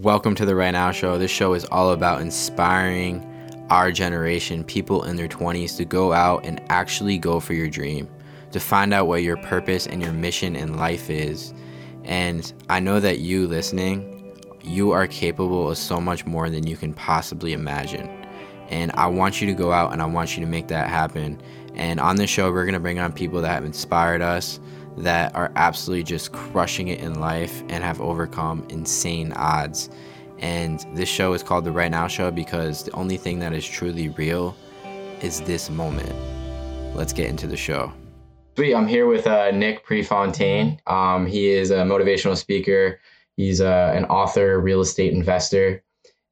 Welcome to the Right Now Show. This show is all about inspiring our generation, people in their 20s, to go out and actually go for your dream, to find out what your purpose and your mission in life is. And I know that you listening, you are capable of so much more than you can possibly imagine. And I want you to go out and I want you to make that happen. And on this show, we're going to bring on people that have inspired us, that are absolutely just crushing it in life and have overcome insane odds. And this show is called The Right Now Show because the only thing that is truly real is this moment. Let's get into the show. Sweet. I'm here with uh, Nick Prefontaine. Um, he is a motivational speaker, he's uh, an author, real estate investor,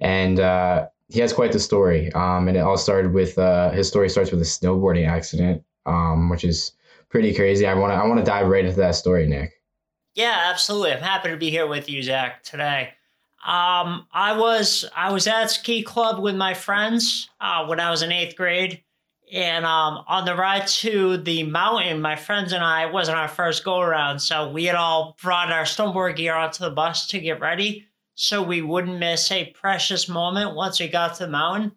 and uh, he has quite the story. Um, and it all started with uh, his story starts with a snowboarding accident, um, which is pretty crazy. I want to I want to dive right into that story, Nick. Yeah, absolutely. I'm happy to be here with you, Zach, today. Um, I was I was at ski club with my friends uh, when I was in eighth grade, and um, on the ride to the mountain, my friends and I wasn't our first go around, so we had all brought our snowboard gear onto the bus to get ready, so we wouldn't miss a precious moment once we got to the mountain.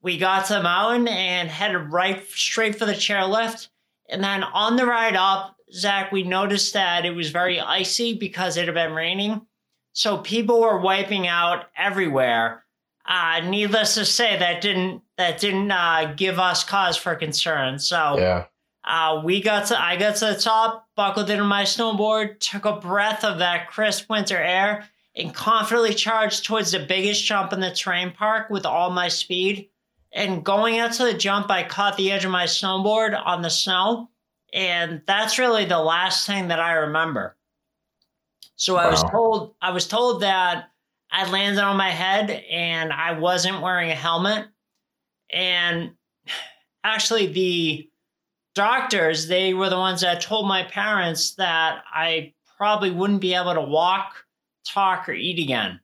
We got to the mountain and headed right straight for the chairlift and then on the ride up, Zach, we noticed that it was very icy because it had been raining. So people were wiping out everywhere. Uh, needless to say, that didn't that didn't uh, give us cause for concern. So yeah. Uh, we got to I got to the top, buckled into my snowboard, took a breath of that crisp winter air, and confidently charged towards the biggest jump in the terrain park with all my speed. And going out to the jump, I caught the edge of my snowboard on the snow. And that's really the last thing that I remember. So wow. I was told I was told that I landed on my head and I wasn't wearing a helmet. And actually the doctors, they were the ones that told my parents that I probably wouldn't be able to walk, talk, or eat again.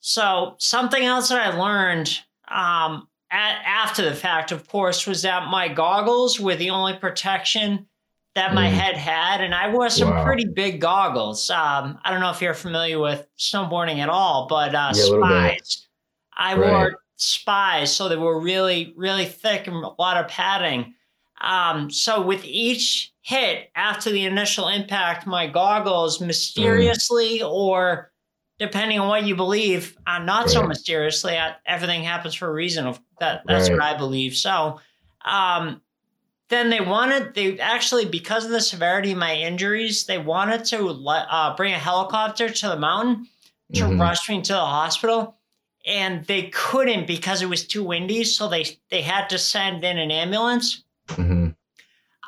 So something else that I learned um, at, after the fact, of course, was that my goggles were the only protection that my mm. head had, and I wore some wow. pretty big goggles. Um, I don't know if you're familiar with snowboarding at all, but uh, yeah, spies. I right. wore spies, so they were really, really thick and a lot of padding. Um, so with each hit after the initial impact, my goggles mysteriously mm. or depending on what you believe, uh, not right. so mysteriously. Uh, everything happens for a reason. Of that, that's right. what I believe. So, um, then they wanted they actually because of the severity of my injuries, they wanted to uh, bring a helicopter to the mountain to mm-hmm. rush me to the hospital, and they couldn't because it was too windy. So they they had to send in an ambulance. Mm-hmm.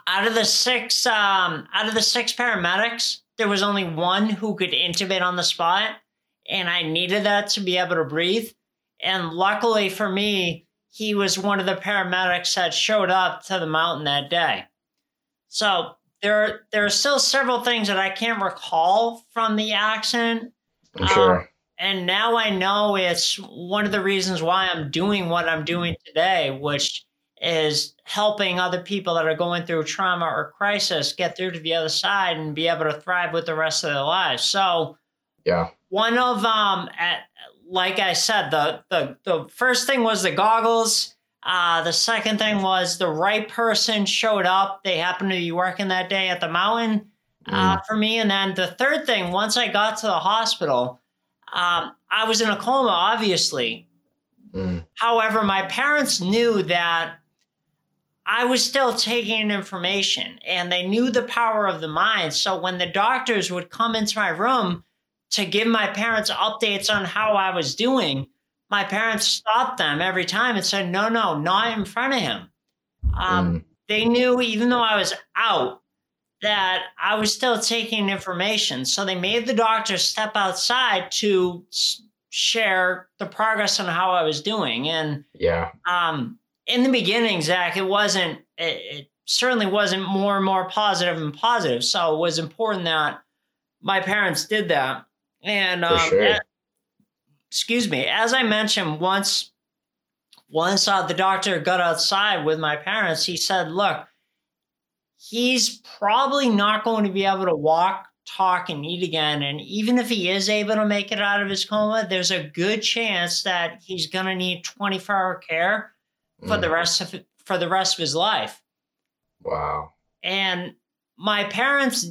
Out of the six, um, out of the six paramedics, there was only one who could intubate on the spot and I needed that to be able to breathe. And luckily for me, he was one of the paramedics that showed up to the mountain that day. So there, there are still several things that I can't recall from the accident. Sure. Um, and now I know it's one of the reasons why I'm doing what I'm doing today, which is helping other people that are going through trauma or crisis get through to the other side and be able to thrive with the rest of their lives. So, yeah, one of um at, like I said, the the the first thing was the goggles. Uh, the second thing was the right person showed up. They happened to be working that day at the mountain uh, mm. for me. And then the third thing, once I got to the hospital, um, I was in a coma, obviously. Mm. However, my parents knew that I was still taking information and they knew the power of the mind. So when the doctors would come into my room, to give my parents updates on how I was doing, my parents stopped them every time and said, no, no, not in front of him. Um, mm. They knew, even though I was out, that I was still taking information. So they made the doctor step outside to share the progress on how I was doing. And yeah, um, in the beginning, Zach, it wasn't, it, it certainly wasn't more and more positive and positive. So it was important that my parents did that. And um, sure. excuse me, as I mentioned, once once uh, the doctor got outside with my parents, he said, "Look, he's probably not going to be able to walk, talk and eat again. And even if he is able to make it out of his coma, there's a good chance that he's going to need 24 hour care for mm. the rest of for the rest of his life. Wow. And my parents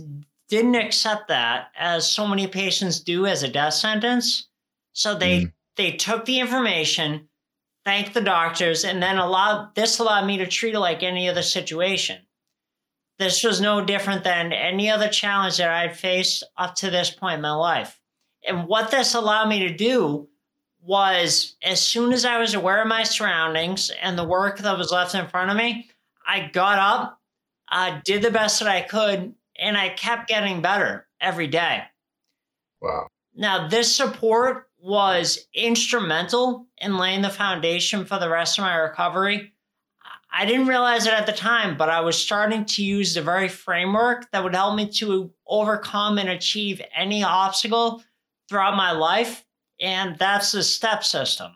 didn't accept that as so many patients do as a death sentence. So they mm. they took the information, thanked the doctors, and then allowed this allowed me to treat it like any other situation. This was no different than any other challenge that I'd faced up to this point in my life. And what this allowed me to do was as soon as I was aware of my surroundings and the work that was left in front of me, I got up, uh, did the best that I could, and I kept getting better every day. Wow. Now, this support was instrumental in laying the foundation for the rest of my recovery. I didn't realize it at the time, but I was starting to use the very framework that would help me to overcome and achieve any obstacle throughout my life. And that's the STEP system.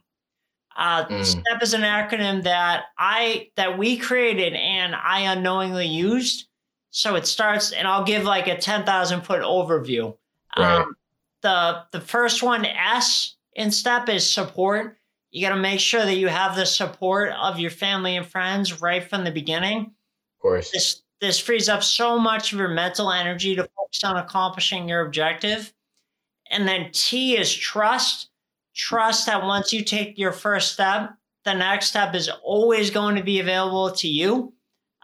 Uh, mm. STEP is an acronym that I that we created and I unknowingly used. So it starts, and I'll give like a ten thousand foot overview. Right. Um, the the first one S in STEP is support. You got to make sure that you have the support of your family and friends right from the beginning. Of course. This this frees up so much of your mental energy to focus on accomplishing your objective. And then T is trust. Trust that once you take your first step, the next step is always going to be available to you.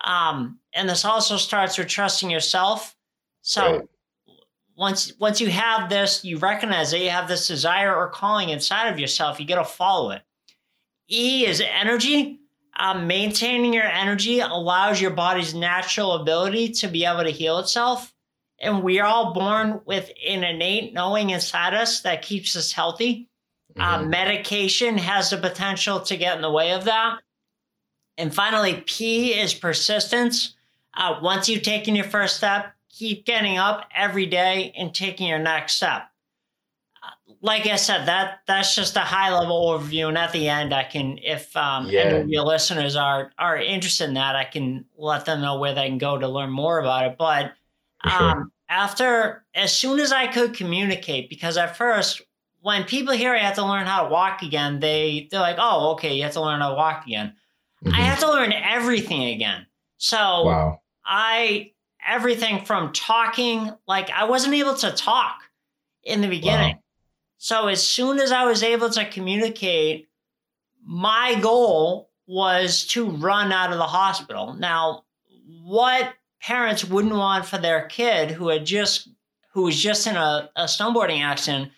Um, and this also starts with trusting yourself. So right once once you have this, you recognize that you have this desire or calling inside of yourself. You got to follow it. E is energy. Um, maintaining your energy allows your body's natural ability to be able to heal itself. And we are all born with an innate knowing inside us that keeps us healthy. Uh, mm-hmm. Uh, medication has the potential to get in the way of that. And finally, P is persistence. Uh, once you've taken your first step, keep getting up every day and taking your next step. Like I said, that that's just a high level overview, and at the end, I can, if um, yeah. any of your listeners are are interested in that, I can let them know where they can go to learn more about it. But sure. um, after, as soon as I could communicate, because at first, when people hear I have to learn how to walk again, they they're like, "Oh, okay, you have to learn how to walk again." Mm-hmm. I have to learn everything again. So wow. I everything from talking, like I wasn't able to talk in the beginning. Wow. So as soon as I was able to communicate, my goal was to run out of the hospital. Now, what parents wouldn't want for their kid who had just who was just in a, a snowboarding accident,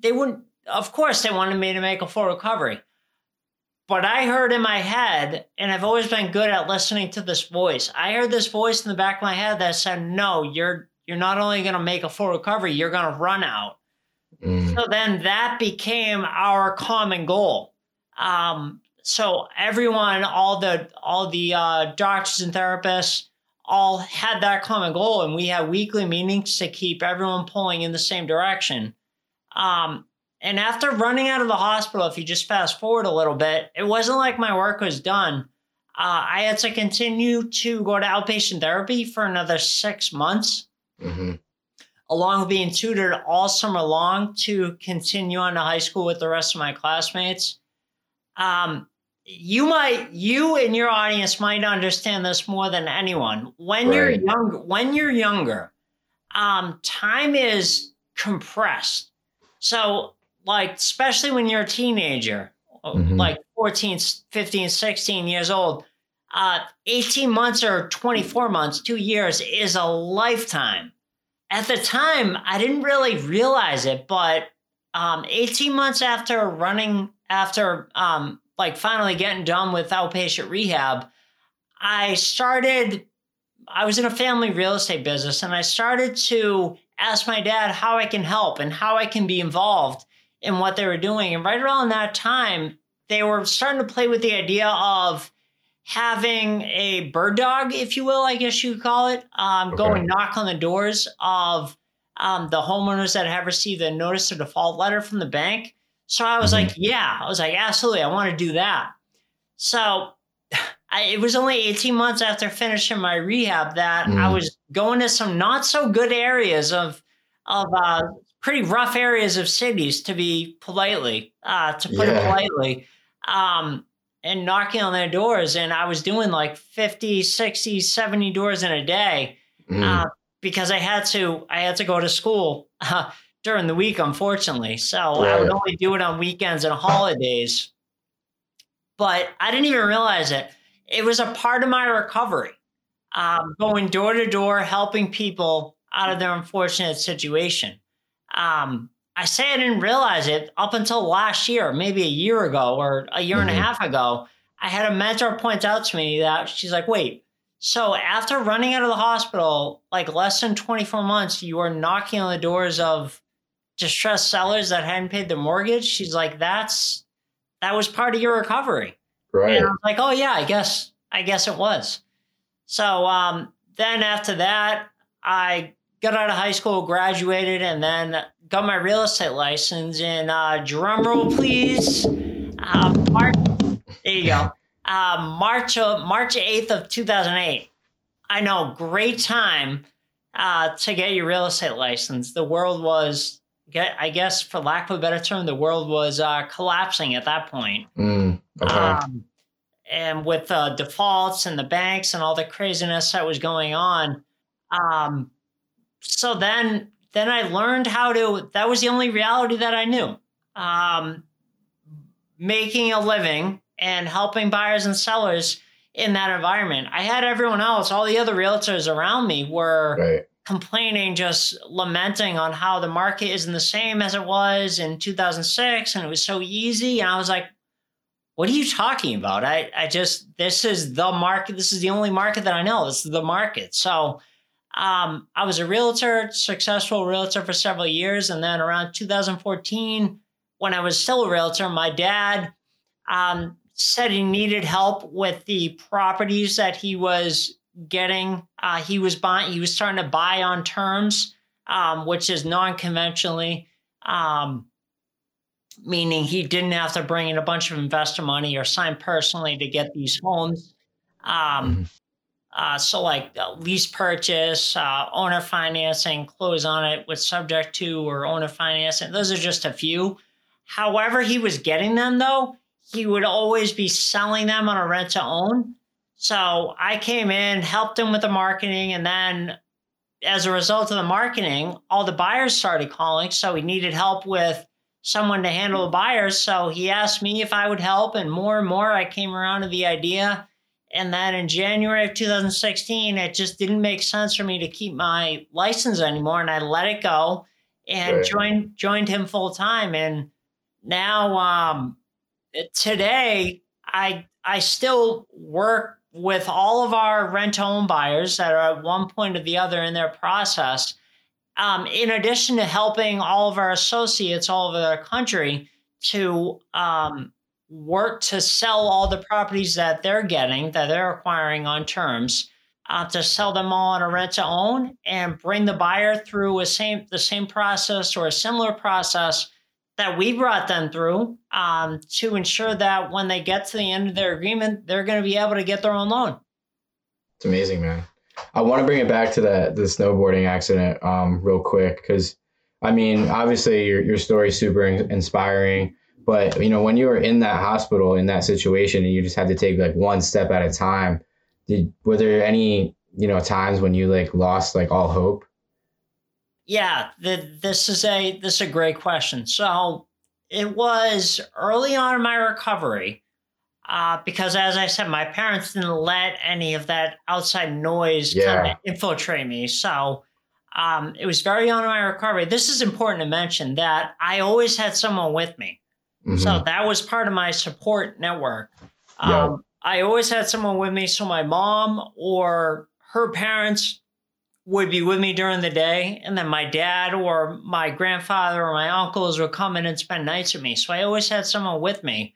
they wouldn't of course they wanted me to make a full recovery. But I heard in my head, and I've always been good at listening to this voice. I heard this voice in the back of my head that said, "No, you're you're not only going to make a full recovery, you're going to run out." Mm. So then that became our common goal. Um, so everyone, all the all the uh, doctors and therapists, all had that common goal, and we had weekly meetings to keep everyone pulling in the same direction. Um, and after running out of the hospital, if you just fast forward a little bit, it wasn't like my work was done. Uh, I had to continue to go to outpatient therapy for another six months, mm-hmm. along with being tutored all summer long to continue on to high school with the rest of my classmates. Um, you might, you and your audience might understand this more than anyone. When right. you're young, when you're younger, um, time is compressed. So like especially when you're a teenager mm-hmm. like 14 15 16 years old uh, 18 months or 24 months two years is a lifetime at the time i didn't really realize it but um, 18 months after running after um, like finally getting done with outpatient rehab i started i was in a family real estate business and i started to ask my dad how i can help and how i can be involved in what they were doing. And right around that time, they were starting to play with the idea of having a bird dog, if you will, I guess you could call it, um, okay. go and knock on the doors of um, the homeowners that have received a notice of default letter from the bank. So I was mm-hmm. like, yeah, I was like, absolutely, I want to do that. So I, it was only 18 months after finishing my rehab that I Mm. was going to some not so good areas of of uh, pretty rough areas of cities, to be politely, uh, to put it politely, um, and knocking on their doors. And I was doing like 50, 60, 70 doors in a day Mm. uh, because I had to I had to go to school uh, during the week, unfortunately. So I would only do it on weekends and holidays. But I didn't even realize it. It was a part of my recovery. Um, going door to door, helping people out of their unfortunate situation. Um, I say I didn't realize it up until last year, maybe a year ago or a year and Mhm. a half ago. I had a mentor point out to me that she's like, wait, so after running out of the hospital, like less than 24 months, you were knocking on the doors of distressed sellers that hadn't paid their mortgage. She's like, that's that was part of your recovery. right. And I was like, oh yeah, I guess I guess it was. So um, then after that, I got out of high school, graduated, and then got my real estate license And uh, drum roll, please. Uh, March, there you go. Uh, March of March eighth of two thousand eight. I know, great time uh, to get your real estate license. The world was, get- I guess, for lack of a better term, the world was uh, collapsing at that point. Mm. Okay. Um, and with uh, defaults and the banks and all the craziness that was going on. Um, so then, then I learned how to. That was the only reality that I knew. Um, making a living and helping buyers and sellers in that environment. I had everyone else, all the other realtors around me were right. complaining, just lamenting on how the market isn't the same as it was in 2006 and it was so easy. And I was like, what are you talking about? I, I just, this is the market. This is the only market that I know. This is the market. So um, I was a realtor, successful realtor for several years. And then around 2014, when I was still a realtor, my dad um, said he needed help with the properties that he was getting. Uh, he was buying. He was starting to buy on terms, um, which is non-conventionally, um, meaning he didn't have to bring in a bunch of investor money or sign personally to get these homes. Um, uh, so, like uh, lease purchase, uh, owner financing, close on it with subject to or owner financing. Those are just a few. However, he was getting them though, he would always be selling them on a rent to own. So I came in, helped him with the marketing, and then as a result of the marketing, all the buyers started calling. So he needed help with someone to handle the buyers. So he asked me if I would help, and more and more I came around to the idea. And then in January of 2016, it just didn't make sense for me to keep my license anymore, and I let it go and Right. joined joined him full time. And now, um, today, I I still work with all of our rent own buyers that are at one point or the other in their process. Um, in addition to helping all of our associates all over the country to um, work to sell all the properties that they're getting, that they're acquiring on terms, uh, to sell them all on a rent to own and bring the buyer through a same the same process or a similar process that we brought them through um, to ensure that when they get to the end of their agreement, they're going to be able to get their own loan. It's amazing, man. I want to bring it back to that the snowboarding accident um, real quick because I mean, obviously your your story is super inspiring, but you know when you were in that hospital in that situation and you just had to take like one step at a time, did were there any you know times when you like lost like all hope? Yeah, the, this is a this is a great question. So it was early on in my recovery, uh, because as I said, my parents didn't let any of that outside noise kind Yeah. of infiltrate me. So um, it was very on in my recovery. This is important to mention that I always had someone with me. Mhm. So that was part of my support network. Yeah. Um, I always had someone with me. So my mom or her parents would be with me during the day. And then my dad or my grandfather or my uncles would come in and spend nights with me. So I always had someone with me.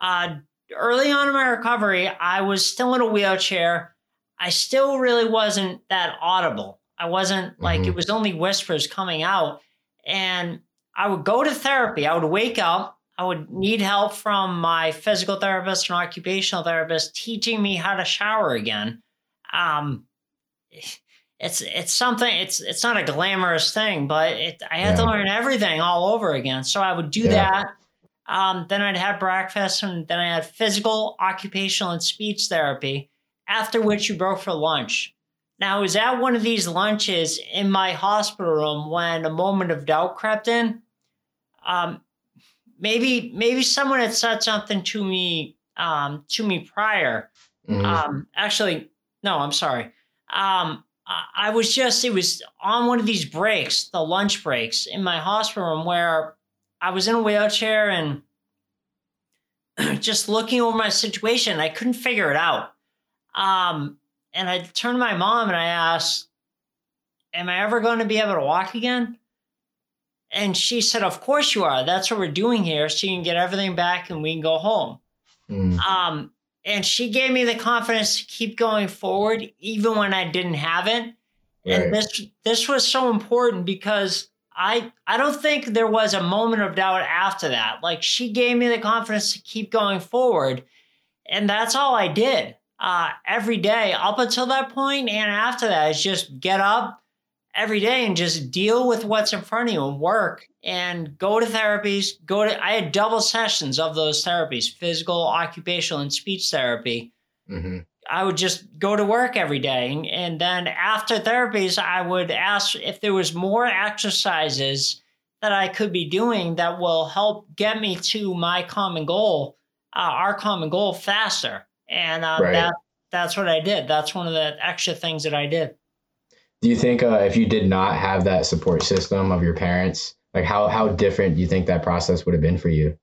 Uh, early on in my recovery, I was still in a wheelchair. I still really wasn't that audible. I wasn't like, Mhm. it was only whispers coming out. And I would go to therapy. I would wake up. I would need help from my physical therapist and occupational therapist teaching me how to shower again. Um, it's it's something. It's it's not a glamorous thing, but it, I had yeah. to learn everything all over again. So I would do yeah. that. Um, then I'd have breakfast, and then I had physical, occupational, and speech therapy. After which you broke for lunch. Now, I was at one of these lunches in my hospital room when a moment of doubt crept in. Um, maybe maybe someone had said something to me um, to me prior. Mm-hmm. Um, actually, no, I'm sorry. Um, I, I was just it was on one of these breaks, the lunch breaks in my hospital room, where I was in a wheelchair and just looking over my situation. I couldn't figure it out. Um, and I turned to my mom and I asked, "Am I ever going to be able to walk again?" And she said, Of course you are. That's what we're doing here. So you can get everything back and we can go home. Mm. Um, and she gave me the confidence to keep going forward, even when I didn't have it. Right. And this this was so important because I I don't think there was a moment of doubt after that. Like she gave me the confidence to keep going forward. And that's all I did uh, every day up until that point and after that is just get up every day and just deal with what's in front of you and work and go to therapies go to i had double sessions of those therapies physical occupational and speech therapy. Mm-hmm. i would just go to work every day. And, and then after therapies i would ask if there was more exercises that i could be doing that will help get me to my common goal uh, our common goal faster. And uh, right. that that's what i did. That's one of the extra things that i did do you think uh, if you did not have that support system of your parents, like how how different do you think that process would have been for you?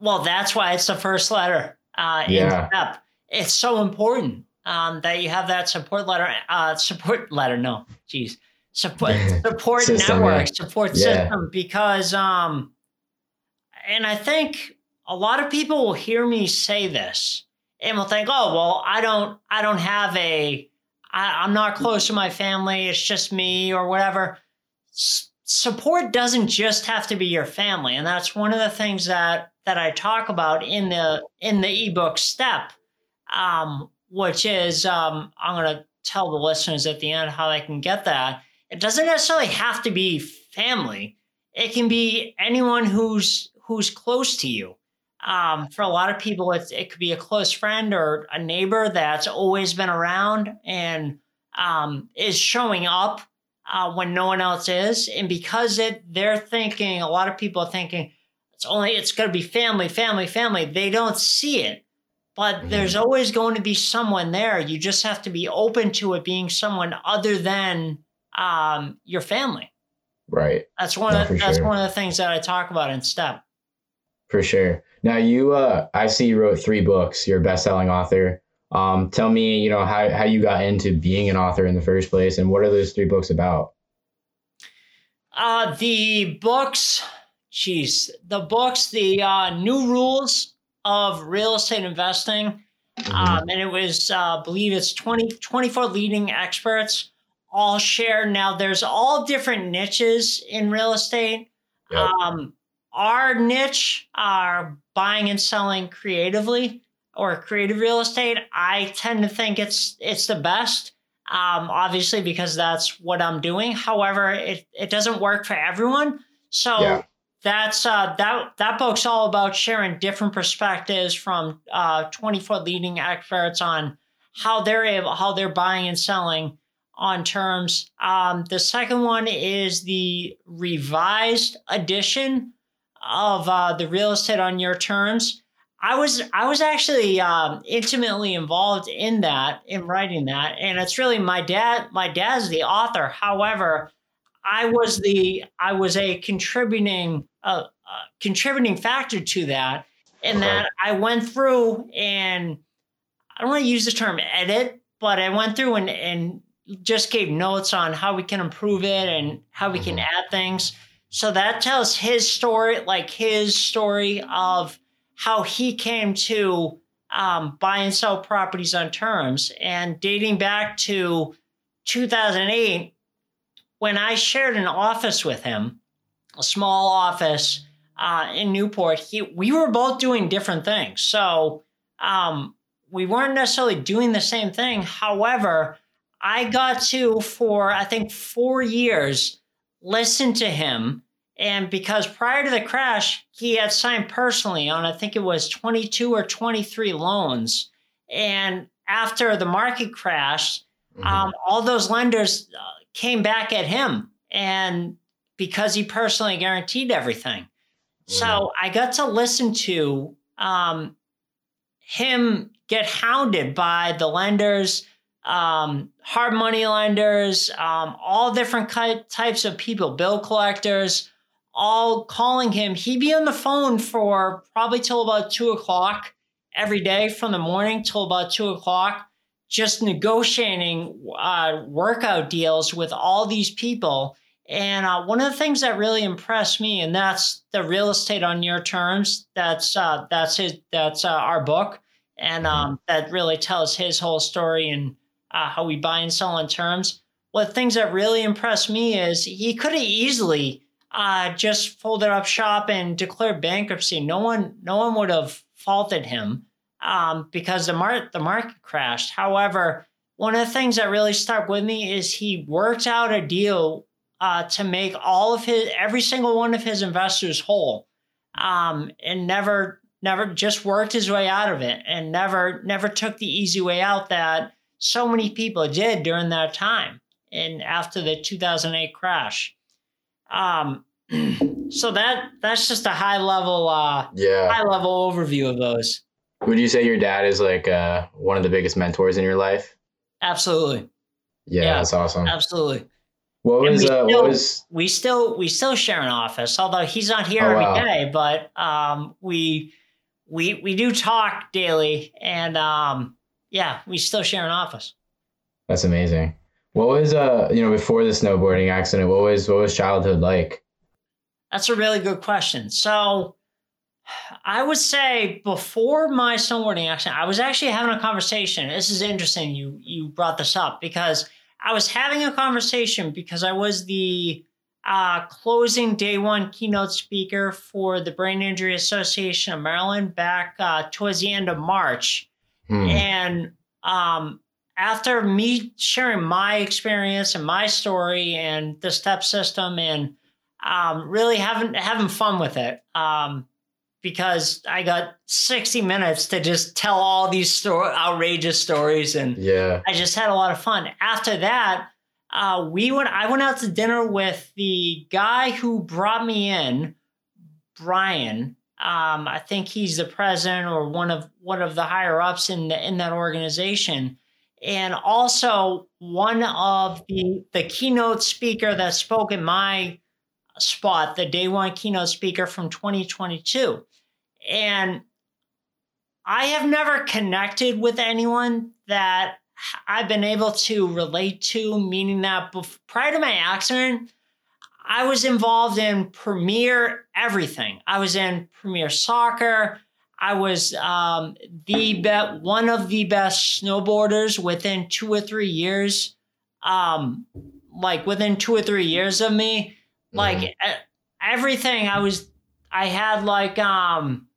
Well, that's why it's the first letter uh, yeah. step. It's so important um, that you have that support letter. Uh, support letter, no, geez, support support system, network, yeah. support yeah. system, because um, and I think a lot of people will hear me say this and will think, oh, well, I don't, I don't have a I, am not close to my family. It's just me or whatever. S- support doesn't just have to be your family, and that's one of the things that that I talk about in the in the ebook step, um, which is um, I'm going to tell the listeners at the end how they can get that. It doesn't necessarily have to be family. It can be anyone who's who's close to you. Um, for a lot of people, it's, it could be a close friend or a neighbor that's always been around and um, is showing up uh, when no one else is. And because it, they're thinking, a lot of people are thinking, it's only, it's going to be family, family, family. They don't see it. But mm-hmm. there's always going to be someone there. You just have to be open to it being someone other than um, your family. Right. That's one of that's sure. one of the things that I talk about in STEP. For sure. Now you, uh, I see you wrote three books. You're a best-selling author. Um, tell me, you know, how how you got into being an author in the first place, and what are those three books about? Uh, the books, geez, the books, the uh, new rules of real estate investing, mm-hmm. um, and it was, uh, I believe it's 20, 24 leading experts all share. Now, there's all different niches in real estate. Yep. Um, our niche are buying and selling creatively or creative real estate. I tend to think it's it's the best. Um, obviously, because that's what I'm doing. However, it, it doesn't work for everyone. So yeah. that's uh, that that book's all about sharing different perspectives from uh, 24 leading experts on how they're able, how they're buying and selling on terms. Um, the second one is the revised edition of uh, the real estate on your terms. I was I was actually um, intimately involved in that in writing that, and it's really my dad. My dad's the author. However, I was the I was a contributing uh, uh, contributing factor to that, in that I went through and I don't want to use the term edit, but I went through and and just gave notes on how we can improve it and how we can mm-hmm. add things. So that tells his story, like his story of how he came to um, buy and sell properties on terms. And dating back to 2008, when I shared an office with him, a small office uh, in Newport, he we were both doing different things. So um, we weren't necessarily doing the same thing. However, I got to for I think four years listen to him. And because prior to the crash, he had signed personally on, I think it was 22 or 23 loans. And after the market crashed, mm-hmm. um, all those lenders uh, came back at him. And because he personally guaranteed everything. So mm-hmm. I got to listen to um, him get hounded by the lenders, um, hard money lenders, um, all different types of people, bill collectors, all calling him. He'd be on the phone for probably till about two o'clock every day from the morning till about two o'clock, just negotiating uh, workout deals with all these people. And uh, one of the things that really impressed me, and that's the real estate on your terms. That's uh, that's his. That's uh, our book, and mm-hmm. um, that really tells his whole story and uh, how we buy and sell on terms. What things that really impressed me is he could have easily uh, just folded up shop and declared bankruptcy. No one, no one would have faulted him um, because the mar- the market crashed. However, one of the things that really stuck with me is he worked out a deal uh, to make all of his every single one of his investors whole, um, and never never just worked his way out of it, and never never took the easy way out that so many people did during that time and after the 2008 crash. Um, so that that's just a high level uh yeah high level overview of those would you say your dad is like uh one of the biggest mentors in your life absolutely yeah, yeah that's awesome absolutely what was, uh, still, what was we still we still share an office, although he's not here oh, every wow. day. But um, we we we do talk daily, and um, yeah, we still share an office. That's amazing. What was uh you know before the snowboarding accident? What was what was childhood like? That's a really good question. So I would say before my snowboarding accident, I was actually having a conversation. This is interesting. You you brought this up because I was having a conversation because I was the uh, closing day one keynote speaker for the Brain Injury Association of Maryland back uh, towards the end of March. Hmm. And um, after me sharing my experience and my story and the step system and um, really having having fun with it, um, because I got 60 minutes to just tell all these outrageous stories and yeah. I just had a lot of fun. After that, uh, we went I went out to dinner with the guy who brought me in, Brian. Um, I think he's the president or one of one of the higher ups in the, in that organization. And also one of the the keynote speaker that spoke in my spot, the day one keynote speaker from 2022. And I have never connected with anyone that I've been able to relate to, meaning that before, prior to my accident, I was involved in premier everything. I was in premier soccer. I was um, the be- one of the best snowboarders within two or three years. Um, like within two or three years of me, like mm-hmm. everything. I was, I had like um,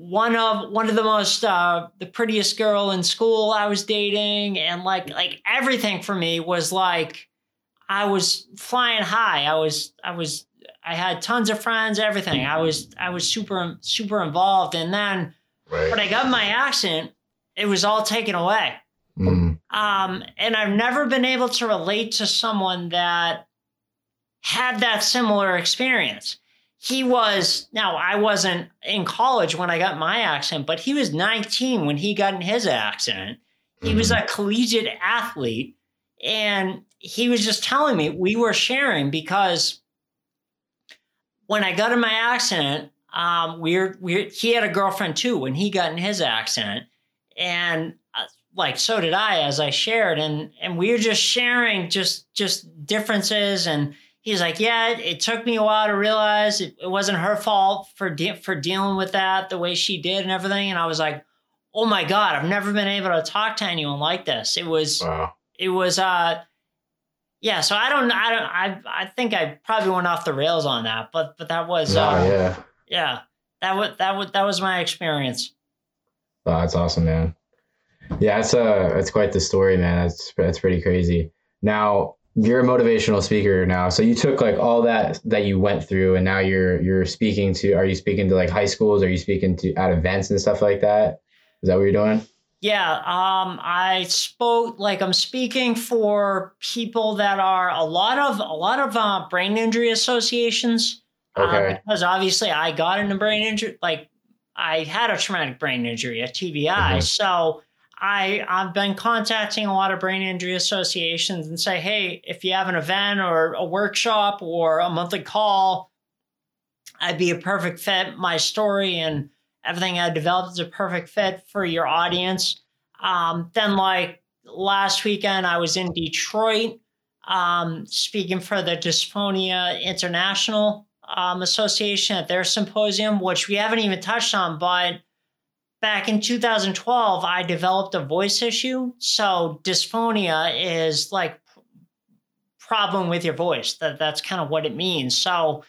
one of one of the most uh, the prettiest girl in school I was dating, and like like everything for me was like I was flying high. I was I was I had tons of friends, everything. I was I was super super involved, and then right. when I got my accident, it was all taken away. Mm. Um, and I've never been able to relate to someone that had that similar experience he was now I wasn't in college when I got my accident, but he was 19 when he got in his accident. He mm-hmm. was a collegiate athlete and he was just telling me we were sharing because when I got in my accident, um, we're, we're he had a girlfriend too when he got in his accident, and uh, like so did I as I shared, and and we were just sharing just just differences and he's like, yeah, it, it, took me a while to realize it, it wasn't her fault for de- for dealing with that the way she did and everything. And I was like, oh my god, I've never been able to talk to anyone like this. It was, wow. it was, uh, yeah, so I don't, I don't, I, I think I probably went off the rails on that, but but that was, No, uh, yeah. yeah, that was that was that was my experience. Oh, that's awesome, man. Yeah, it's uh it's quite the story, man. That's that's pretty crazy. Now you're a motivational speaker now, so you took like all that that you went through, and now you're you're speaking to. Are you speaking to like high schools? Are you speaking to at events and stuff like that? Is that what you're doing? Yeah, um, I spoke like I'm speaking for people that are a lot of a lot of uh, brain injury associations. uh, Okay. because obviously I got into brain injury, like I had a traumatic brain injury, a TBI. Mhm. So I I've been contacting a lot of brain injury associations and say, hey, if you have an event or a workshop or a monthly call, I'd be a perfect fit. My story and everything I developed is a perfect fit for your audience. Um, then, like last weekend, I was in Detroit um, speaking for the Dysphonia International um, Association at their symposium, which we haven't even touched on. But back in 2012, I developed a voice issue. So, dysphonia is like problem with your voice. That that's kind of what it means. So,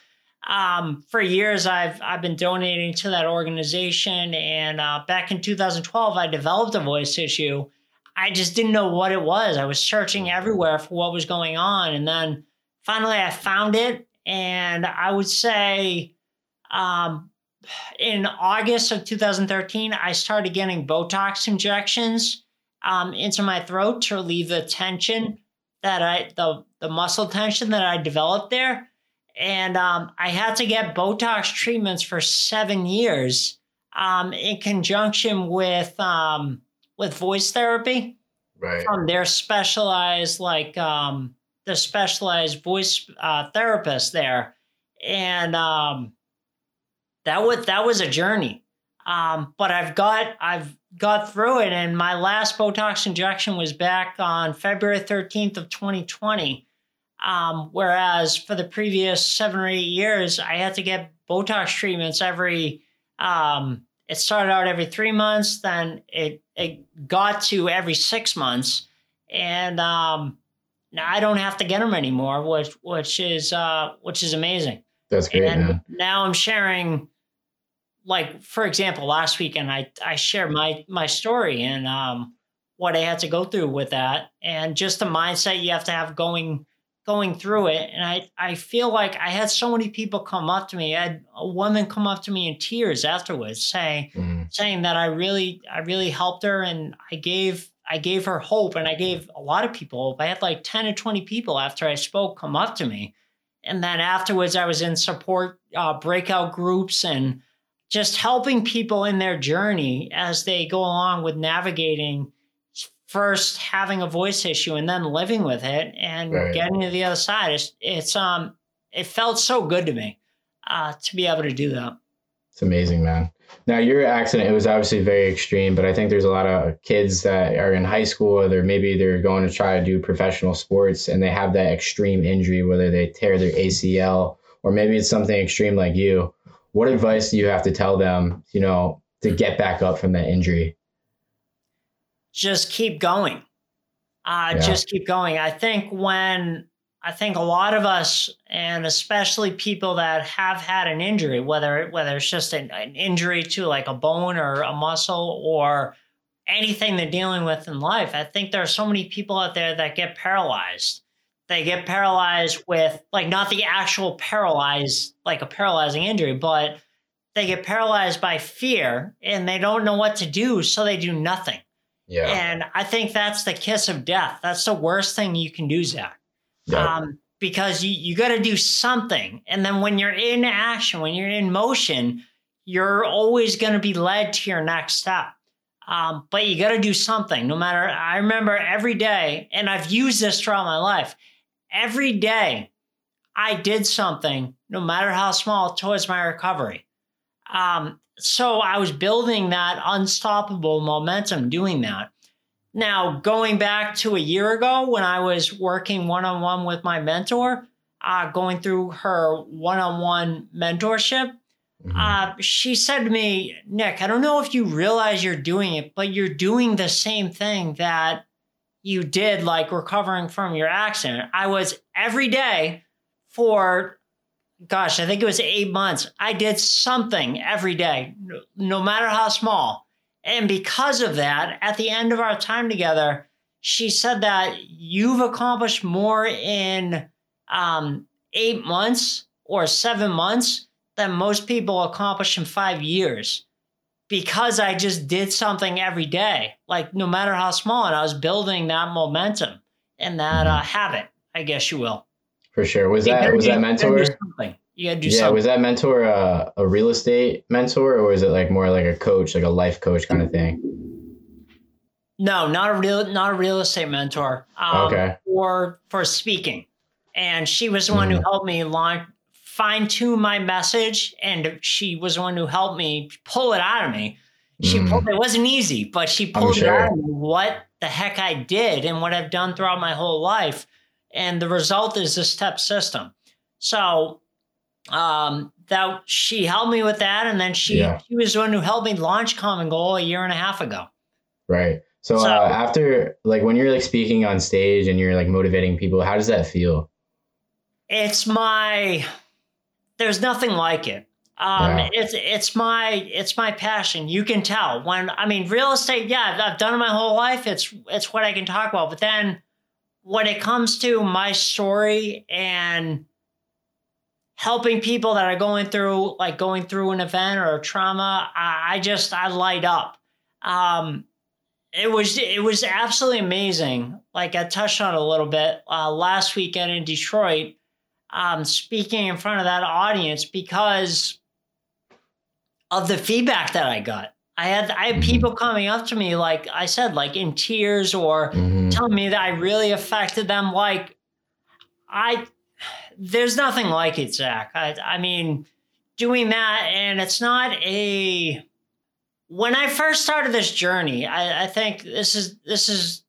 um, for years I've I've been donating to that organization, and uh, back in 2012 I developed a voice issue. I just didn't know what it was. I was searching everywhere for what was going on, and then finally I found it. And I would say, um, in August of 2013, I started getting Botox injections um, into my throat to relieve the tension that I the the muscle tension that I developed there and um, I had to get Botox treatments for seven years um, in conjunction with um, with voice therapy Right. from their specialized like um, the specialized voice uh, therapist there, and um, that was that was a journey. Um, but I've got I've got through it, and my last Botox injection was back on February thirteenth of twenty twenty. Um, whereas for the previous seven or eight years, I had to get Botox treatments every. Um, it started out every three months, then it it got to every six months, and um, now I don't have to get them anymore, which which is uh, which is amazing. That's great, and man. now I'm sharing, like for example, last weekend I I shared my my story and um, what I had to go through with that, and just the mindset you have to have going going through it. And I I feel like I had so many people come up to me. I had a woman come up to me in tears afterwards, saying Mhm. saying that I really I really helped her and I gave I gave her hope and I gave a lot of people hope. I had like 10 or 20 people after I spoke come up to me. And then afterwards I was in support uh, breakout groups and just helping people in their journey as they go along with navigating first having a voice issue and then living with it and Right. getting to the other side. It's, it's um it felt so good to me uh, to be able to do that. It's amazing, man. Now your accident, it was obviously very extreme, but I think there's a lot of kids that are in high school or they're maybe they're going to try to do professional sports and they have that extreme injury, whether they tear their ACL or maybe it's something extreme like you. What advice do you have to tell them, you know, to get back up from that injury? Just keep going. Uh, Yeah. Just keep going. I think when I think a lot of us, and especially people that have had an injury, whether whether it's just an, an injury to like a bone or a muscle or anything they're dealing with in life, I think there are so many people out there that get paralyzed. They get paralyzed with like not the actual paralyzed, like a paralyzing injury, but they get paralyzed by fear and they don't know what to do, so they do nothing. Yeah. And I think that's the kiss of death. That's the worst thing you can do, Zach. yeah. Um, because you, you got to do something. And then when you're in action, when you're in motion, you're always going to be led to your next step. Um, but you got to do something no matter. I remember every day, and I've used this throughout my life. Every day I did something, no matter how small, towards my recovery. Um, so I was building that unstoppable momentum doing that. Now, going back to a year ago when I was working one on one with my mentor, uh, going through her one on one mentorship, Mhm. uh, she said to me, Nick, I don't know if you realize you're doing it, but you're doing the same thing that you did like recovering from your accident. I was every day for gosh, I think it was 8 months. I did something every day, no matter how small. And because of that, at the end of our time together, she said that you've accomplished more in um, eight months or seven months than most people accomplish in five years because I just did something every day, like no matter how small, and I was building that momentum and that uh, habit, I guess you will. For sure. Was that was that mentor? You gotta do yeah, something. was that mentor a, a real estate mentor or was it like more like a coach, like a life coach kind of thing? No, not a real not a real estate mentor. Um, Okay. For for speaking, and she was the one who Mhm. helped me launch fine tune my message, and she was the one who helped me pull it out of me. She Mhm. pulled it wasn't easy, but she pulled it out of me what the heck I did and what I've done throughout my whole life, and the result is the step system. So um that she helped me with that and then she Yeah. she was the one who helped me launch common goal a year and a half ago Right. So, So- uh, after like when you're like speaking on stage and you're like motivating people, how does that feel? it's my there's nothing like it um Yeah. it's it's my it's my passion you can tell when i mean real estate yeah I've, I've done it my whole life it's it's what i can talk about but then when it comes to my story and helping people that are going through like going through an event or trauma i, I just i light up um it was it was absolutely amazing like i touched on a little bit uh, last weekend in detroit um, speaking in front of that audience because of the feedback that I got. I had I had people coming up to me like I said, like in tears or Mhm. telling me that I really affected them. Like I, there's nothing like it, Zach. I, I mean, doing that, and it's not a. When I first started this journey, I, I think this is this is.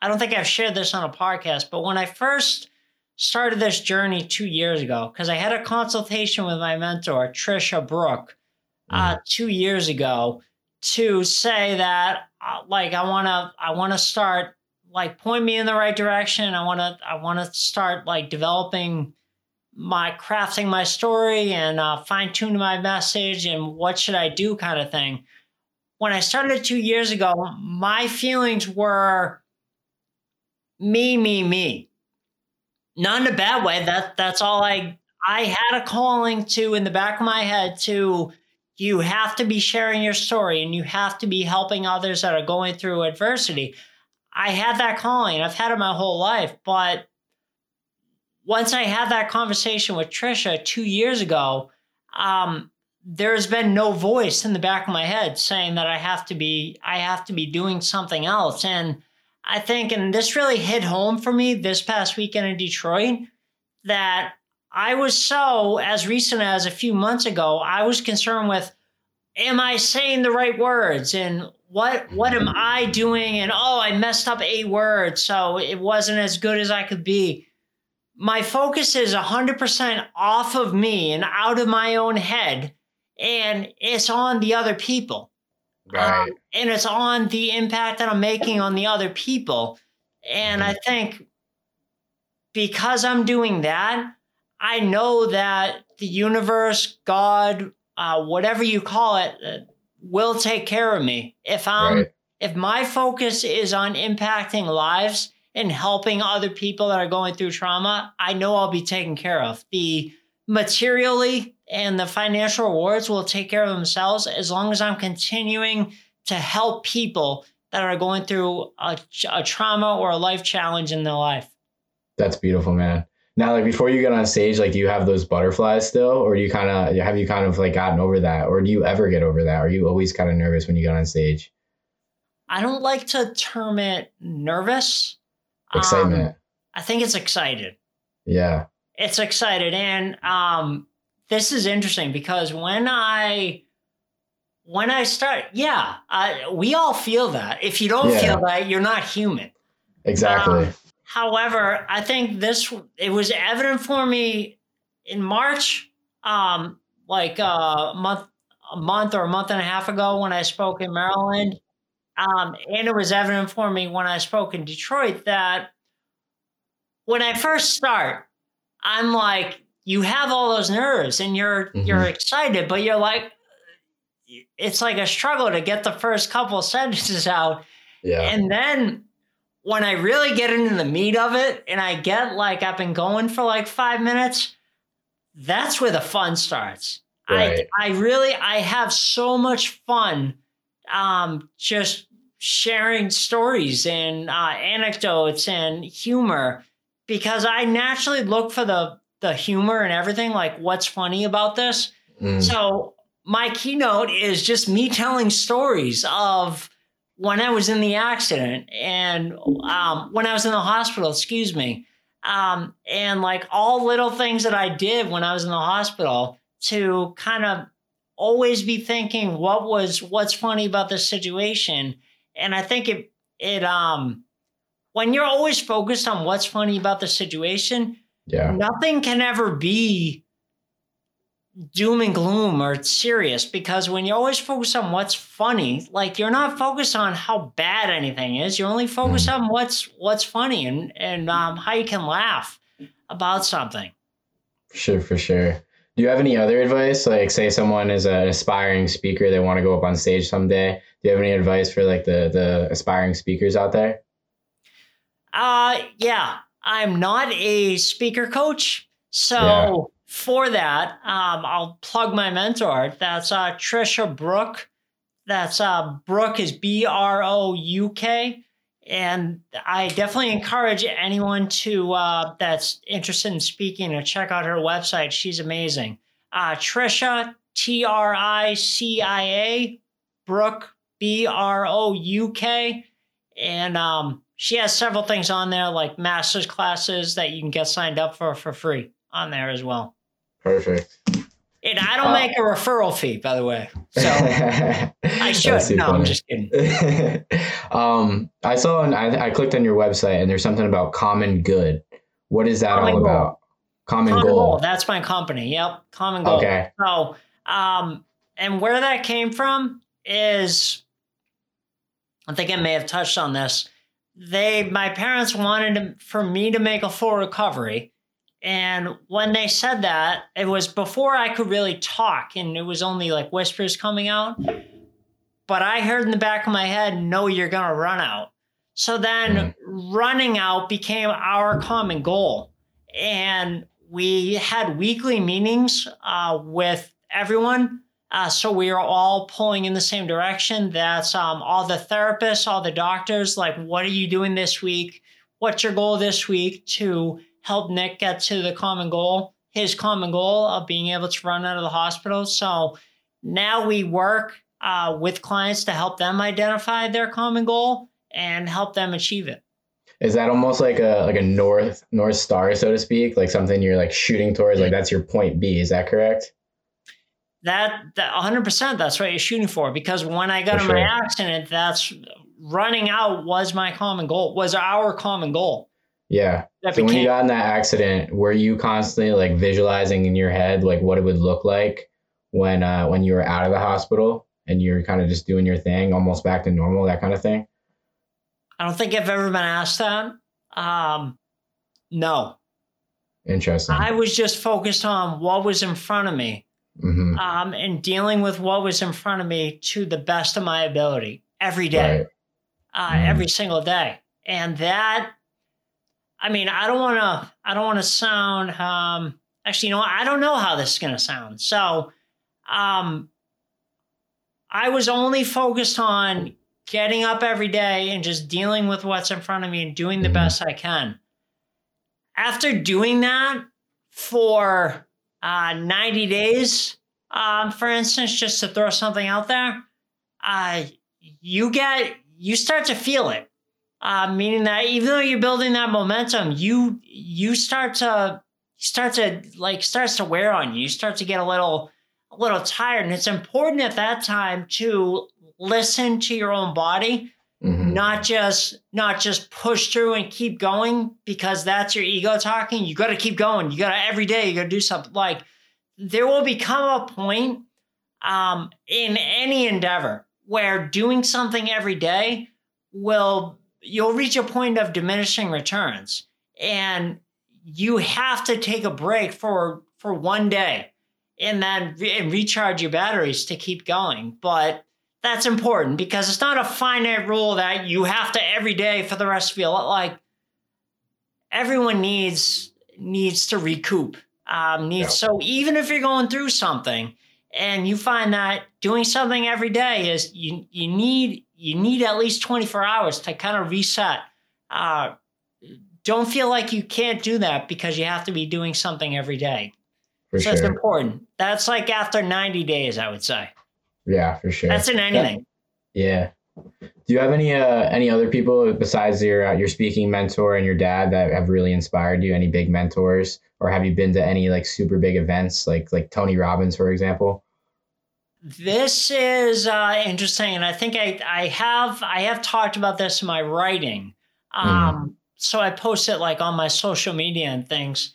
I don't think I've shared this on a podcast, but when I first started this journey two years ago, because I had a consultation with my mentor, Tricia Brouk, uh, two years ago, to say that uh, like I want to I want to start like point me in the right direction. I want to I want to start like developing my crafting my story and uh, fine tuning my message and what should I do kind of thing. When I started two years ago, my feelings were me, me, me. Not in a bad way. That that's all I I had a calling to in the back of my head to you have to be sharing your story and you have to be helping others that are going through adversity. I had that calling. I've had it my whole life, but once I had that conversation with Tricia two years ago, um, there's been no voice in the back of my head saying that I have to be I have to be doing something else. And I think, and this really hit home for me this past weekend in Detroit, that I was so, as recent as a few months ago, I was concerned with, am I saying the right words? And what what am I doing? And oh, I messed up a word, so it wasn't as good as I could be. My focus is 100% off of me and out of my own head, and it's on the other people Right. um, and it's on the impact that I'm making on the other people. And I think because I'm doing that, I know that the universe, God, uh, whatever you call it, uh, will take care of me. If I'm right. if my focus is on impacting lives and helping other people that are going through trauma, I know I'll be taken care of. The materially and the financial rewards will take care of themselves as long as I'm continuing to help people that are going through a, a trauma or a life challenge in their life. That's beautiful, man. Now, like before you get on stage, like do you have those butterflies still, or do you kind of have you kind of like gotten over that, or do you ever get over that? Are you always kind of nervous when you get on stage? I don't like to term it nervous. Um, Excitement. I think it's excited. yeah. it's excited and um this is interesting because when i when i start yeah I, we all feel that if you don't Yeah. feel that you're not human Exactly. Um, however i think this it was evident for me in march um like uh, a month a month or a month and a half ago when i spoke in maryland um, and it was evident for me when I spoke in Detroit that when I first start, I'm like, you have all those nerves and you're mm-hmm. you're excited, but you're like, it's like a struggle to get the first couple sentences out. Yeah. And then when I really get into the meat of it and I get like I've been going for like five minutes, that's where the fun starts. Right. I I really I have so much fun um just sharing stories and uh, anecdotes and humor because I naturally look for the the humor and everything like what's funny about this. Mm. So my keynote is just me telling stories of when I was in the accident and um, when I was in the hospital, excuse me, um, and like all little things that I did when I was in the hospital to kind of always be thinking what was what's funny about this situation. And I think it it um when you're always focused on what's funny about the situation, yeah, nothing can ever be doom and gloom or serious because when you always focus on what's funny, like you're not focused on how bad anything is. You're only focus mm. on what's what's funny and and um, how you can laugh about something. For sure, for sure. Do you have any other advice? Like, say someone is an aspiring speaker, they want to go up on stage someday. Do you have any advice for like the the aspiring speakers out there? Uh, yeah. I'm not a speaker coach, so. Yeah for that, um, I'll plug my mentor. That's uh, Tricia Brouk. That's uh, Brouk is B R O U K. And I definitely encourage anyone to uh, that's interested in speaking to check out her website. She's amazing. Uh, Tricia, T R I C I A, Brouk, B R O U K. And um, she has several things on there like master's classes that you can get signed up for for free on there as well. Perfect. And I don't uh, make a referral fee, by the way. So I should. No, funny. I'm just kidding. um, I saw, and I, I, clicked on your website, and there's something about common good. What is that common all goal. about? Common, common goal. goal. That's my company. Yep, common goal. Okay. So, um, and where that came from is, I think I may have touched on this. They, my parents wanted for me to make a full recovery and when they said that, it was before I could really talk, and it was only like whispers coming out. But I heard in the back of my head, no, you're going to run out. So then mm-hmm. running out became our common goal. And we had weekly meetings uh, with everyone. Uh, so we were all pulling in the same direction. That's um, all the therapists, all the doctors, like, what are you doing this week? What's your goal this week to help Nick get to the common goal, his common goal of being able to run out of the hospital. So now we work uh, with clients to help them identify their common goal and help them achieve it. Is that almost like a like a north north star, so to speak, like something you're like shooting towards? Like that's your point B. Is that correct? That that 100. percent That's what you're shooting for. Because when I got for in sure. my accident, that's running out was my common goal. Was our common goal. Yeah. That so became- when you got in that accident, were you constantly like visualizing in your head like what it would look like when uh when you were out of the hospital and you're kind of just doing your thing, almost back to normal, that kind of thing? I don't think I've ever been asked that. Um no. Interesting. I was just focused on what was in front of me. Mm-hmm. Um, and dealing with what was in front of me to the best of my ability every day, right. uh, mm-hmm. every single day. And that I mean, I don't want to. I don't want to sound. Um, actually, you know, I don't know how this is going to sound. So, um, I was only focused on getting up every day and just dealing with what's in front of me and doing the mm-hmm. best I can. After doing that for uh, 90 days, um, for instance, just to throw something out there, uh, you get you start to feel it uh, meaning that even though you're building that momentum, you you start to start to like starts to wear on you. You start to get a little a little tired, and it's important at that time to listen to your own body, mm-hmm. not just not just push through and keep going because that's your ego talking. You got to keep going. You got to every day. You got to do something. Like there will become a point um, in any endeavor where doing something every day will you'll reach a point of diminishing returns and you have to take a break for for one day and then re- and recharge your batteries to keep going but that's important because it's not a finite rule that you have to every day for the rest of your life like everyone needs needs to recoup um, needs Yeah. so even if you're going through something and you find that doing something every day is you you need you need at least 24 hours to kind of reset uh, don't feel like you can't do that because you have to be doing something every day For so it's important that's like after 90 days i would say Yeah, for sure. that's in anything Yeah. Do you have any uh any other people besides your uh, your speaking mentor and your dad that have really inspired you? Any big mentors, or have you been to any like super big events like like Tony Robbins, for example? This is uh, interesting, and I think I, I have I have talked about this in my writing. Um, So I post it like on my social media and things.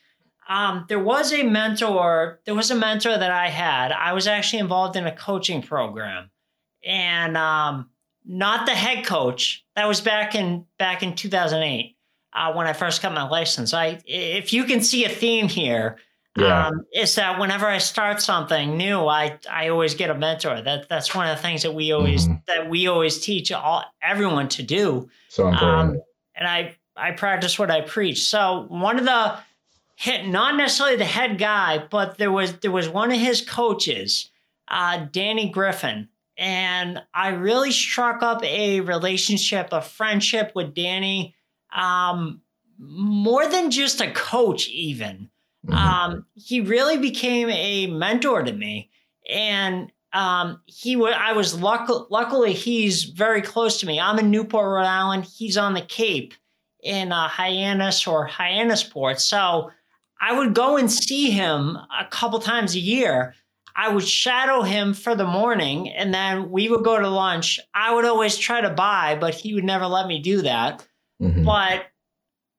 Um, there was a mentor. There was a mentor that I had. I was actually involved in a coaching program, and um, not the head coach. That was back in back in 2008 uh, when I first got my license. I if you can see a theme here, Yeah. um, is that whenever I start something new, I I always get a mentor. That that's one of the things that we always Mhm. that we always teach all everyone to do. So important. Um, and I I practice what I preach. So one of the hit not necessarily the head guy, but there was there was one of his coaches, uh, Danny Griffin, and I really struck up a relationship, a friendship with Danny, um, more than just a coach, even Mhm. um, he really became a mentor to me and um, he wa I was luck- luckily he's very close to me. I'm in Newport, Rhode Island. He's on the Cape in uh, Hyannis or Hyannisport. So I would go and see him a couple times a year. I would shadow him for the morning and then we would go to lunch. I would always try to buy, but he would never let me do that Mhm. but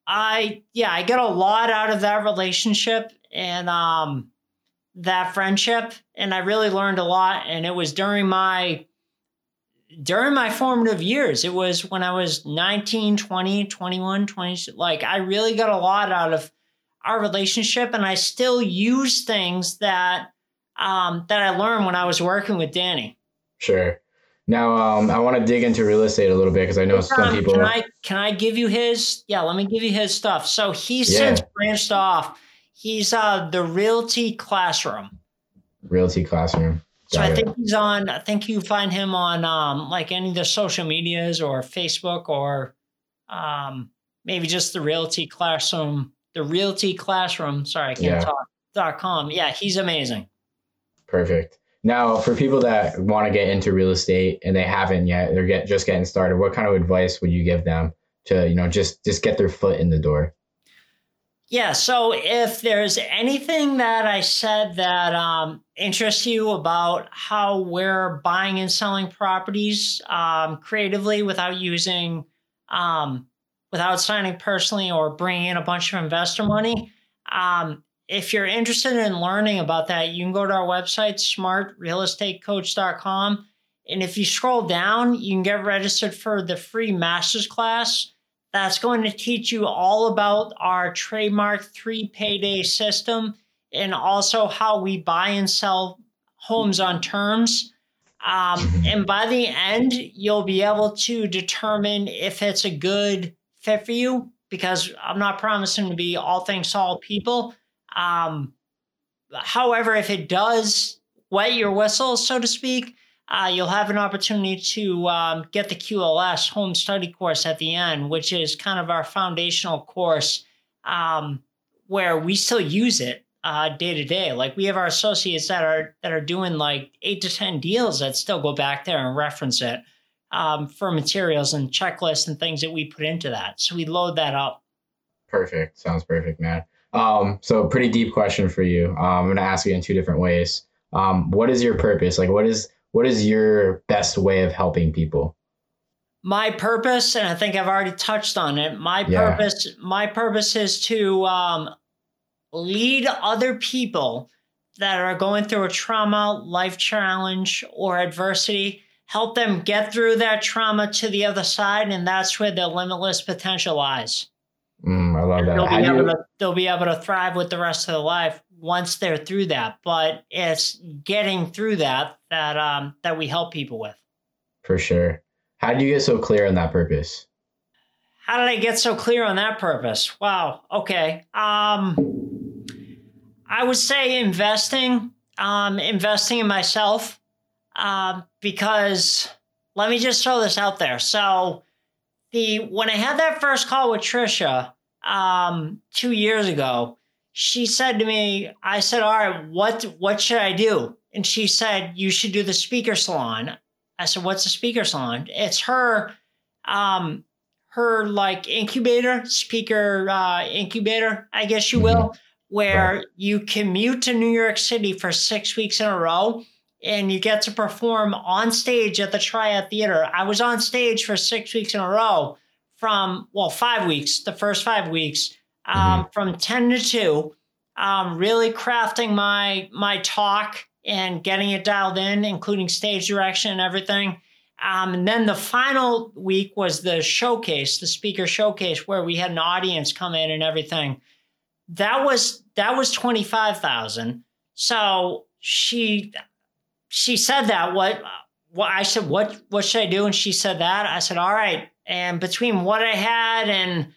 I yeah, I get a lot out of that relationship and um that friendship and I really learned a lot and it was during my during my formative years. It was when I was 19, 20, 21, 20 like I really got a lot out of our relationship and I still use things that um that I learned when I was working with Danny. Sure. Now, um, I want to dig into real estate a little bit because I know some people. Can I can I give you his? Yeah, let me give you his stuff. So he's Yeah. since branched off. He's uh the Realty Classroom. Realty classroom. So Got I it. think he's on. I think you find him on um like any of the social medias or Facebook or um maybe just the Realty Classroom. The Realty Classroom. Sorry, I can't Yeah. talk. Dot com. Yeah, he's amazing. Perfect. Now, for people that want to get into real estate and they haven't yet, they're get just getting started. What kind of advice would you give them to, you know, just just get their foot in the door? Yeah. So if there's anything that I said that um, interests you about how we're buying and selling properties um, creatively without using, um, without signing personally or bringing in a bunch of investor money, um, if you're interested in learning about that, you can go to our website, smartrealestatecoach.com. And if you scroll down, you can get registered for the free master's class that's going to teach you all about our trademark three payday system and also how we buy and sell homes on terms. Um, and by the end, you'll be able to determine if it's a good fit for you because I'm not promising to be all things to all people. Um, however, if it does wet your whistle, so to speak, uh, you'll have an opportunity to um, get the QLS home study course at the end, which is kind of our foundational course um, where we still use it uh, day to day. Like we have our associates that are that are doing like eight to ten deals that still go back there and reference it um, for materials and checklists and things that we put into that. So we load that up. Perfect. Sounds perfect, man. Um, so pretty deep question for you. Um, I'm gonna ask you in two different ways. Um, what is your purpose? Like, what is what is your best way of helping people? my purpose and i think i've already touched on it my Yeah. purpose my purpose is to um, lead other people that are going through a trauma life challenge or adversity help them get through that trauma to the other side, and that's where their limitless potential lies. Mm, I love that. They'll be, able to, they'll be able to thrive with the rest of their life once they're through that. But it's getting through that that um, that we help people with. for sure. How did you get so clear on that purpose? How did I get so clear on that purpose? Wow. Okay. Um, I would say investing, um, investing in myself, um, because let me just throw this out there. So, the when I had that first call with Tricia, um, two years ago, she said to me, I said, "All right, what what should I do?" And she said, "You should do the speaker salon." I said, "What's the speaker salon?" It's her. Um, her like incubator, speaker uh, incubator, I guess you will, where you commute to New York City for six weeks in a row and you get to perform on stage at the Triad Theater. I was on stage for six weeks in a row from, well, five weeks, the first five weeks, um, from 10 to 2, um, really crafting my my talk and getting it dialed in, including stage direction and everything. Um, and then the final week was the showcase, the speaker showcase, where we had an audience come in and everything. That was that was twenty five thousand. So she she said that. What what I said? What what should I do? And she said that. I said, all right. And between what I had and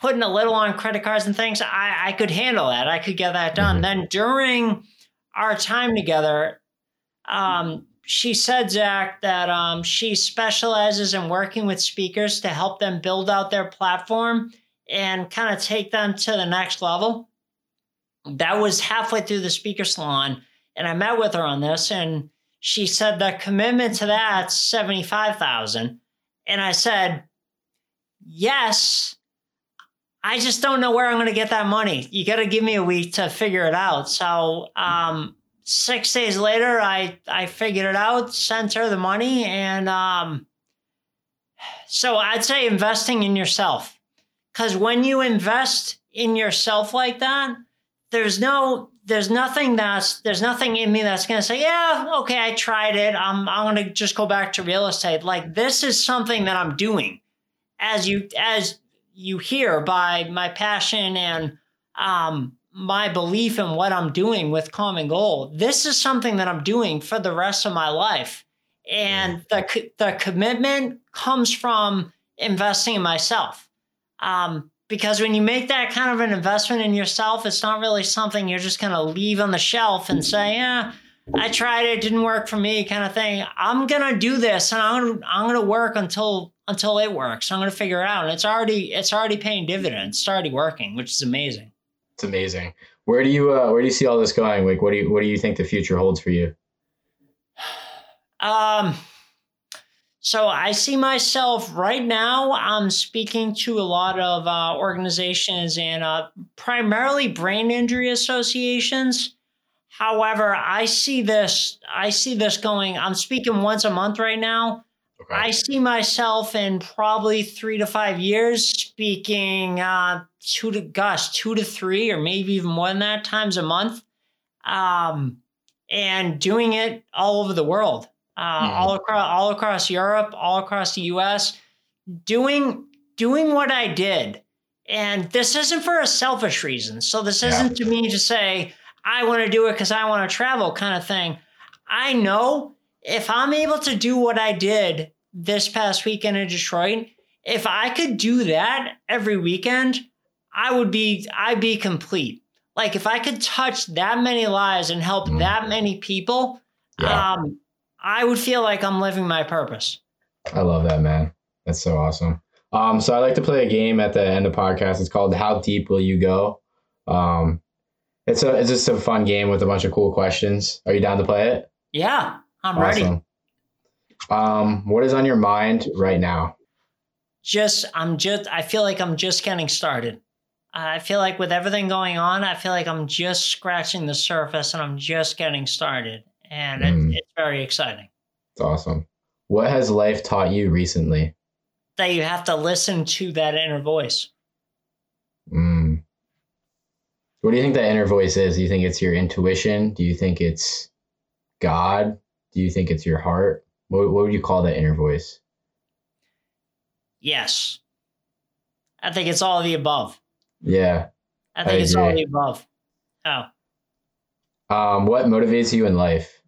putting a little on credit cards and things, I I could handle that. I could get that done. Mhm. Then during our time together, um, she said, Zach, that um, she specializes in working with speakers to help them build out their platform and kind of take them to the next level. That was halfway through the speaker salon, and I met with her on this, and she said the commitment to that's seventy five thousand, and I said, yes. I just don't know where I'm going to get that money. You got to give me a week to figure it out. So, um, six days later, I I figured it out, sent her the money, and um, so I'd say investing in yourself, because when you invest in yourself like that, there's no there's nothing that's there's nothing in me that's gonna say yeah okay I tried it I'm I'm gonna just go back to real estate like this is something that I'm doing as you as you hear by my passion and um my belief in what I'm doing with Common Goal. This is something that I'm doing for the rest of my life. And the, the commitment comes from investing in myself. Um, because when you make that kind of an investment in yourself, it's not really something you're just going to leave on the shelf and say, yeah, I tried it, it didn't work for me kind of thing. I'm going to do this and I'm going to, I'm to work until, until it works. I'm going to figure it out. And it's already, it's already paying dividends. It's already working, which is amazing. It's amazing. Where do you uh, where do you see all this going? Like, what do you what do you think the future holds for you? Um, so I see myself right now. I'm speaking to a lot of uh, organizations and uh, primarily brain injury associations. However, I see this. I see this going. I'm speaking once a month right now. Okay. I see myself in probably three to five years speaking uh, two to gosh two to three or maybe even more than that times a month, um, and doing it all over the world, uh, Mhm. all across all across Europe, all across the U.S. Doing doing what I did, and this isn't for a selfish reason. So this isn't to me to say I want to do it because I want to travel kind of thing. I know if I'm able to do what I did this past weekend in Detroit, if I could do that every weekend, I would be I'd be complete. Like if I could touch that many lives and help Mm. that many people, Yeah. um, I would feel like I'm living my purpose. I love that, man. That's so awesome. Um, so I like to play a game at the end of podcast. It's called How Deep Will You Go? Um, it's a it's just a fun game with a bunch of cool questions. Are you down to play it? Yeah, I'm ready. Awesome. Um, what is on your mind right now? Just I'm just I feel like I'm just getting started. I feel like with everything going on, I feel like I'm just scratching the surface and I'm just getting started. And it, Mm. it's very exciting. It's awesome. What has life taught you recently? That you have to listen to that inner voice. Mm. What do you think that inner voice is? Do you think it's your intuition? Do you think it's God? Do you think it's your heart? What, what would you call that inner voice? Yes. I think it's all of the above. Yeah. I think I it's all of the above. Oh. Um, what motivates you in life?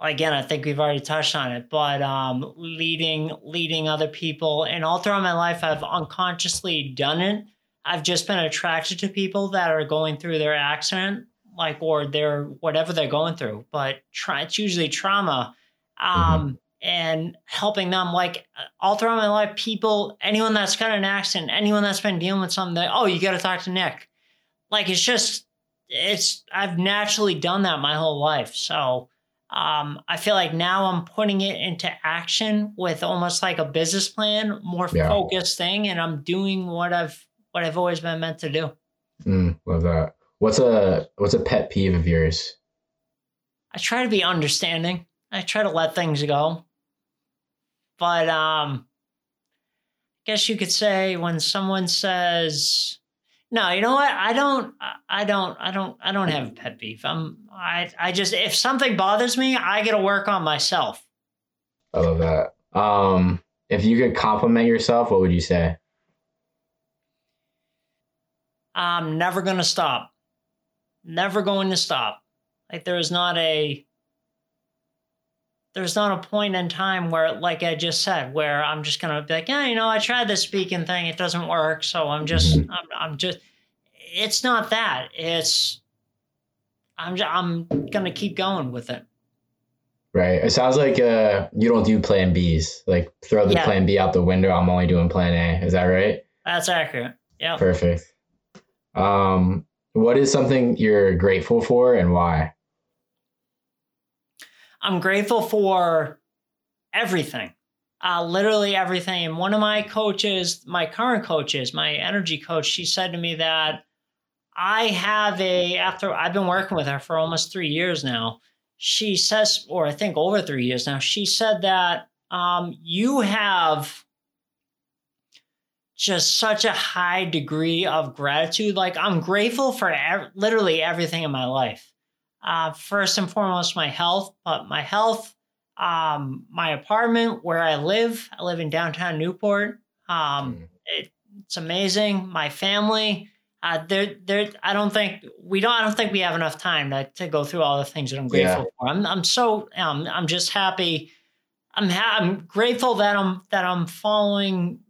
Again, I think we've already touched on it, but um, leading leading other people, and all throughout my life, I've unconsciously done it. I've just been attracted to people that are going through their accident, like or their whatever they're going through. But try, it's usually trauma, um, and helping them. Like all throughout my life, people, anyone that's got an accident, anyone that's been dealing with something, they, oh, you got to talk to Nick. Like it's just, it's I've naturally done that my whole life, so um, I feel like now I'm putting it into action with almost like a business plan, more Yeah. focused thing, and I'm doing what I've what I've always been meant to do. Mm, love that. What's a what's a pet peeve of yours? I try to be understanding. I try to let things go. But um I guess you could say when someone says no, you know what? I don't I don't I don't I don't have a pet peeve. I'm I I just if something bothers me, I get to work on myself. I love that. Um, if you could compliment yourself, what would you say? I'm never going to stop. Never going to stop. Like there is not a there's not a point in time where like I just said where I'm just going to be like, "Yeah, you know, I tried this speaking thing, it doesn't work, so I'm just Mhm. I'm, I'm just it's not that. It's I'm just, I'm going to keep going with it. Right. It sounds like uh, you don't do plan Bs. Like throw the Yeah. plan B out the window. I'm only doing plan A. Is that right? That's accurate. Yeah. Perfect. Um, what is something you're grateful for and why? I'm grateful for everything, uh, literally everything. And one of my coaches, my current coaches, my energy coach, she said to me that I have a, after I've been working with her for almost three years now, she says, or I think over three years now, she said that um, you have just such a high degree of gratitude. Like I'm grateful for ev- literally everything in my life uh, first and foremost my health, but my health, um, my apartment where I live. I live in downtown Newport. Um, Mm. it, it's amazing. My family. Uh, there, there. I don't think we don't. I don't think we have enough time to, to go through all the things that I'm grateful Yeah. for. I'm, I'm so. Um, I'm just happy. I'm, ha- I'm grateful that I'm that I'm following,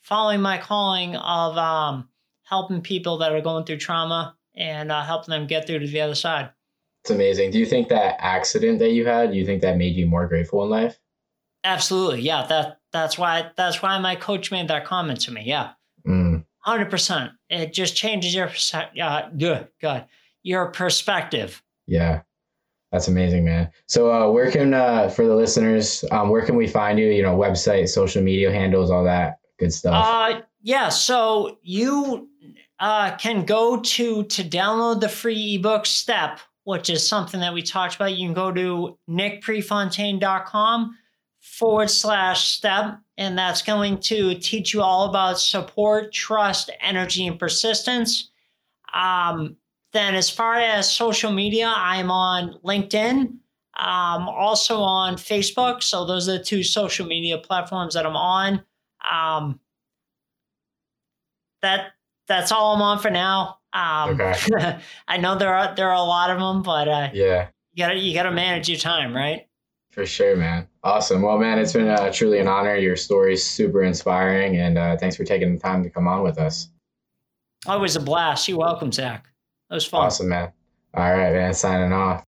following my calling of um, helping people that are going through trauma and uh, helping them get through to the other side. It's amazing. Do you think that accident that you had, do you think that made you more grateful in life? Absolutely, yeah. That that's why that's why my coach made that comment to me. Yeah, Mm, hundred percent. It just changes your uh, good God your perspective. yeah. That's amazing, man. So uh, where can uh, for the listeners, um, where can we find you? You know, website, social media handles, all that good stuff. Uh, yeah. So you uh, can go to to download the free ebook Step, which is something that we talked about. You can go to nickprefontaine.com forward slash step, and that's going to teach you all about support, trust, energy, and persistence. Um, then, as far as social media, I'm on LinkedIn, um, also on Facebook. So, those are the two social media platforms that I'm on. Um, that that's all I'm on for now. Um, Okay. I know there are there are a lot of them, but uh, yeah. you gotta you gotta manage your time, right? For sure, man. Awesome. Well, man, it's been uh, truly an honor. Your story's super inspiring, and uh, thanks for taking the time to come on with us. Always a blast. You're welcome, Zach. That was fun. Awesome, man. All right, man. Signing off.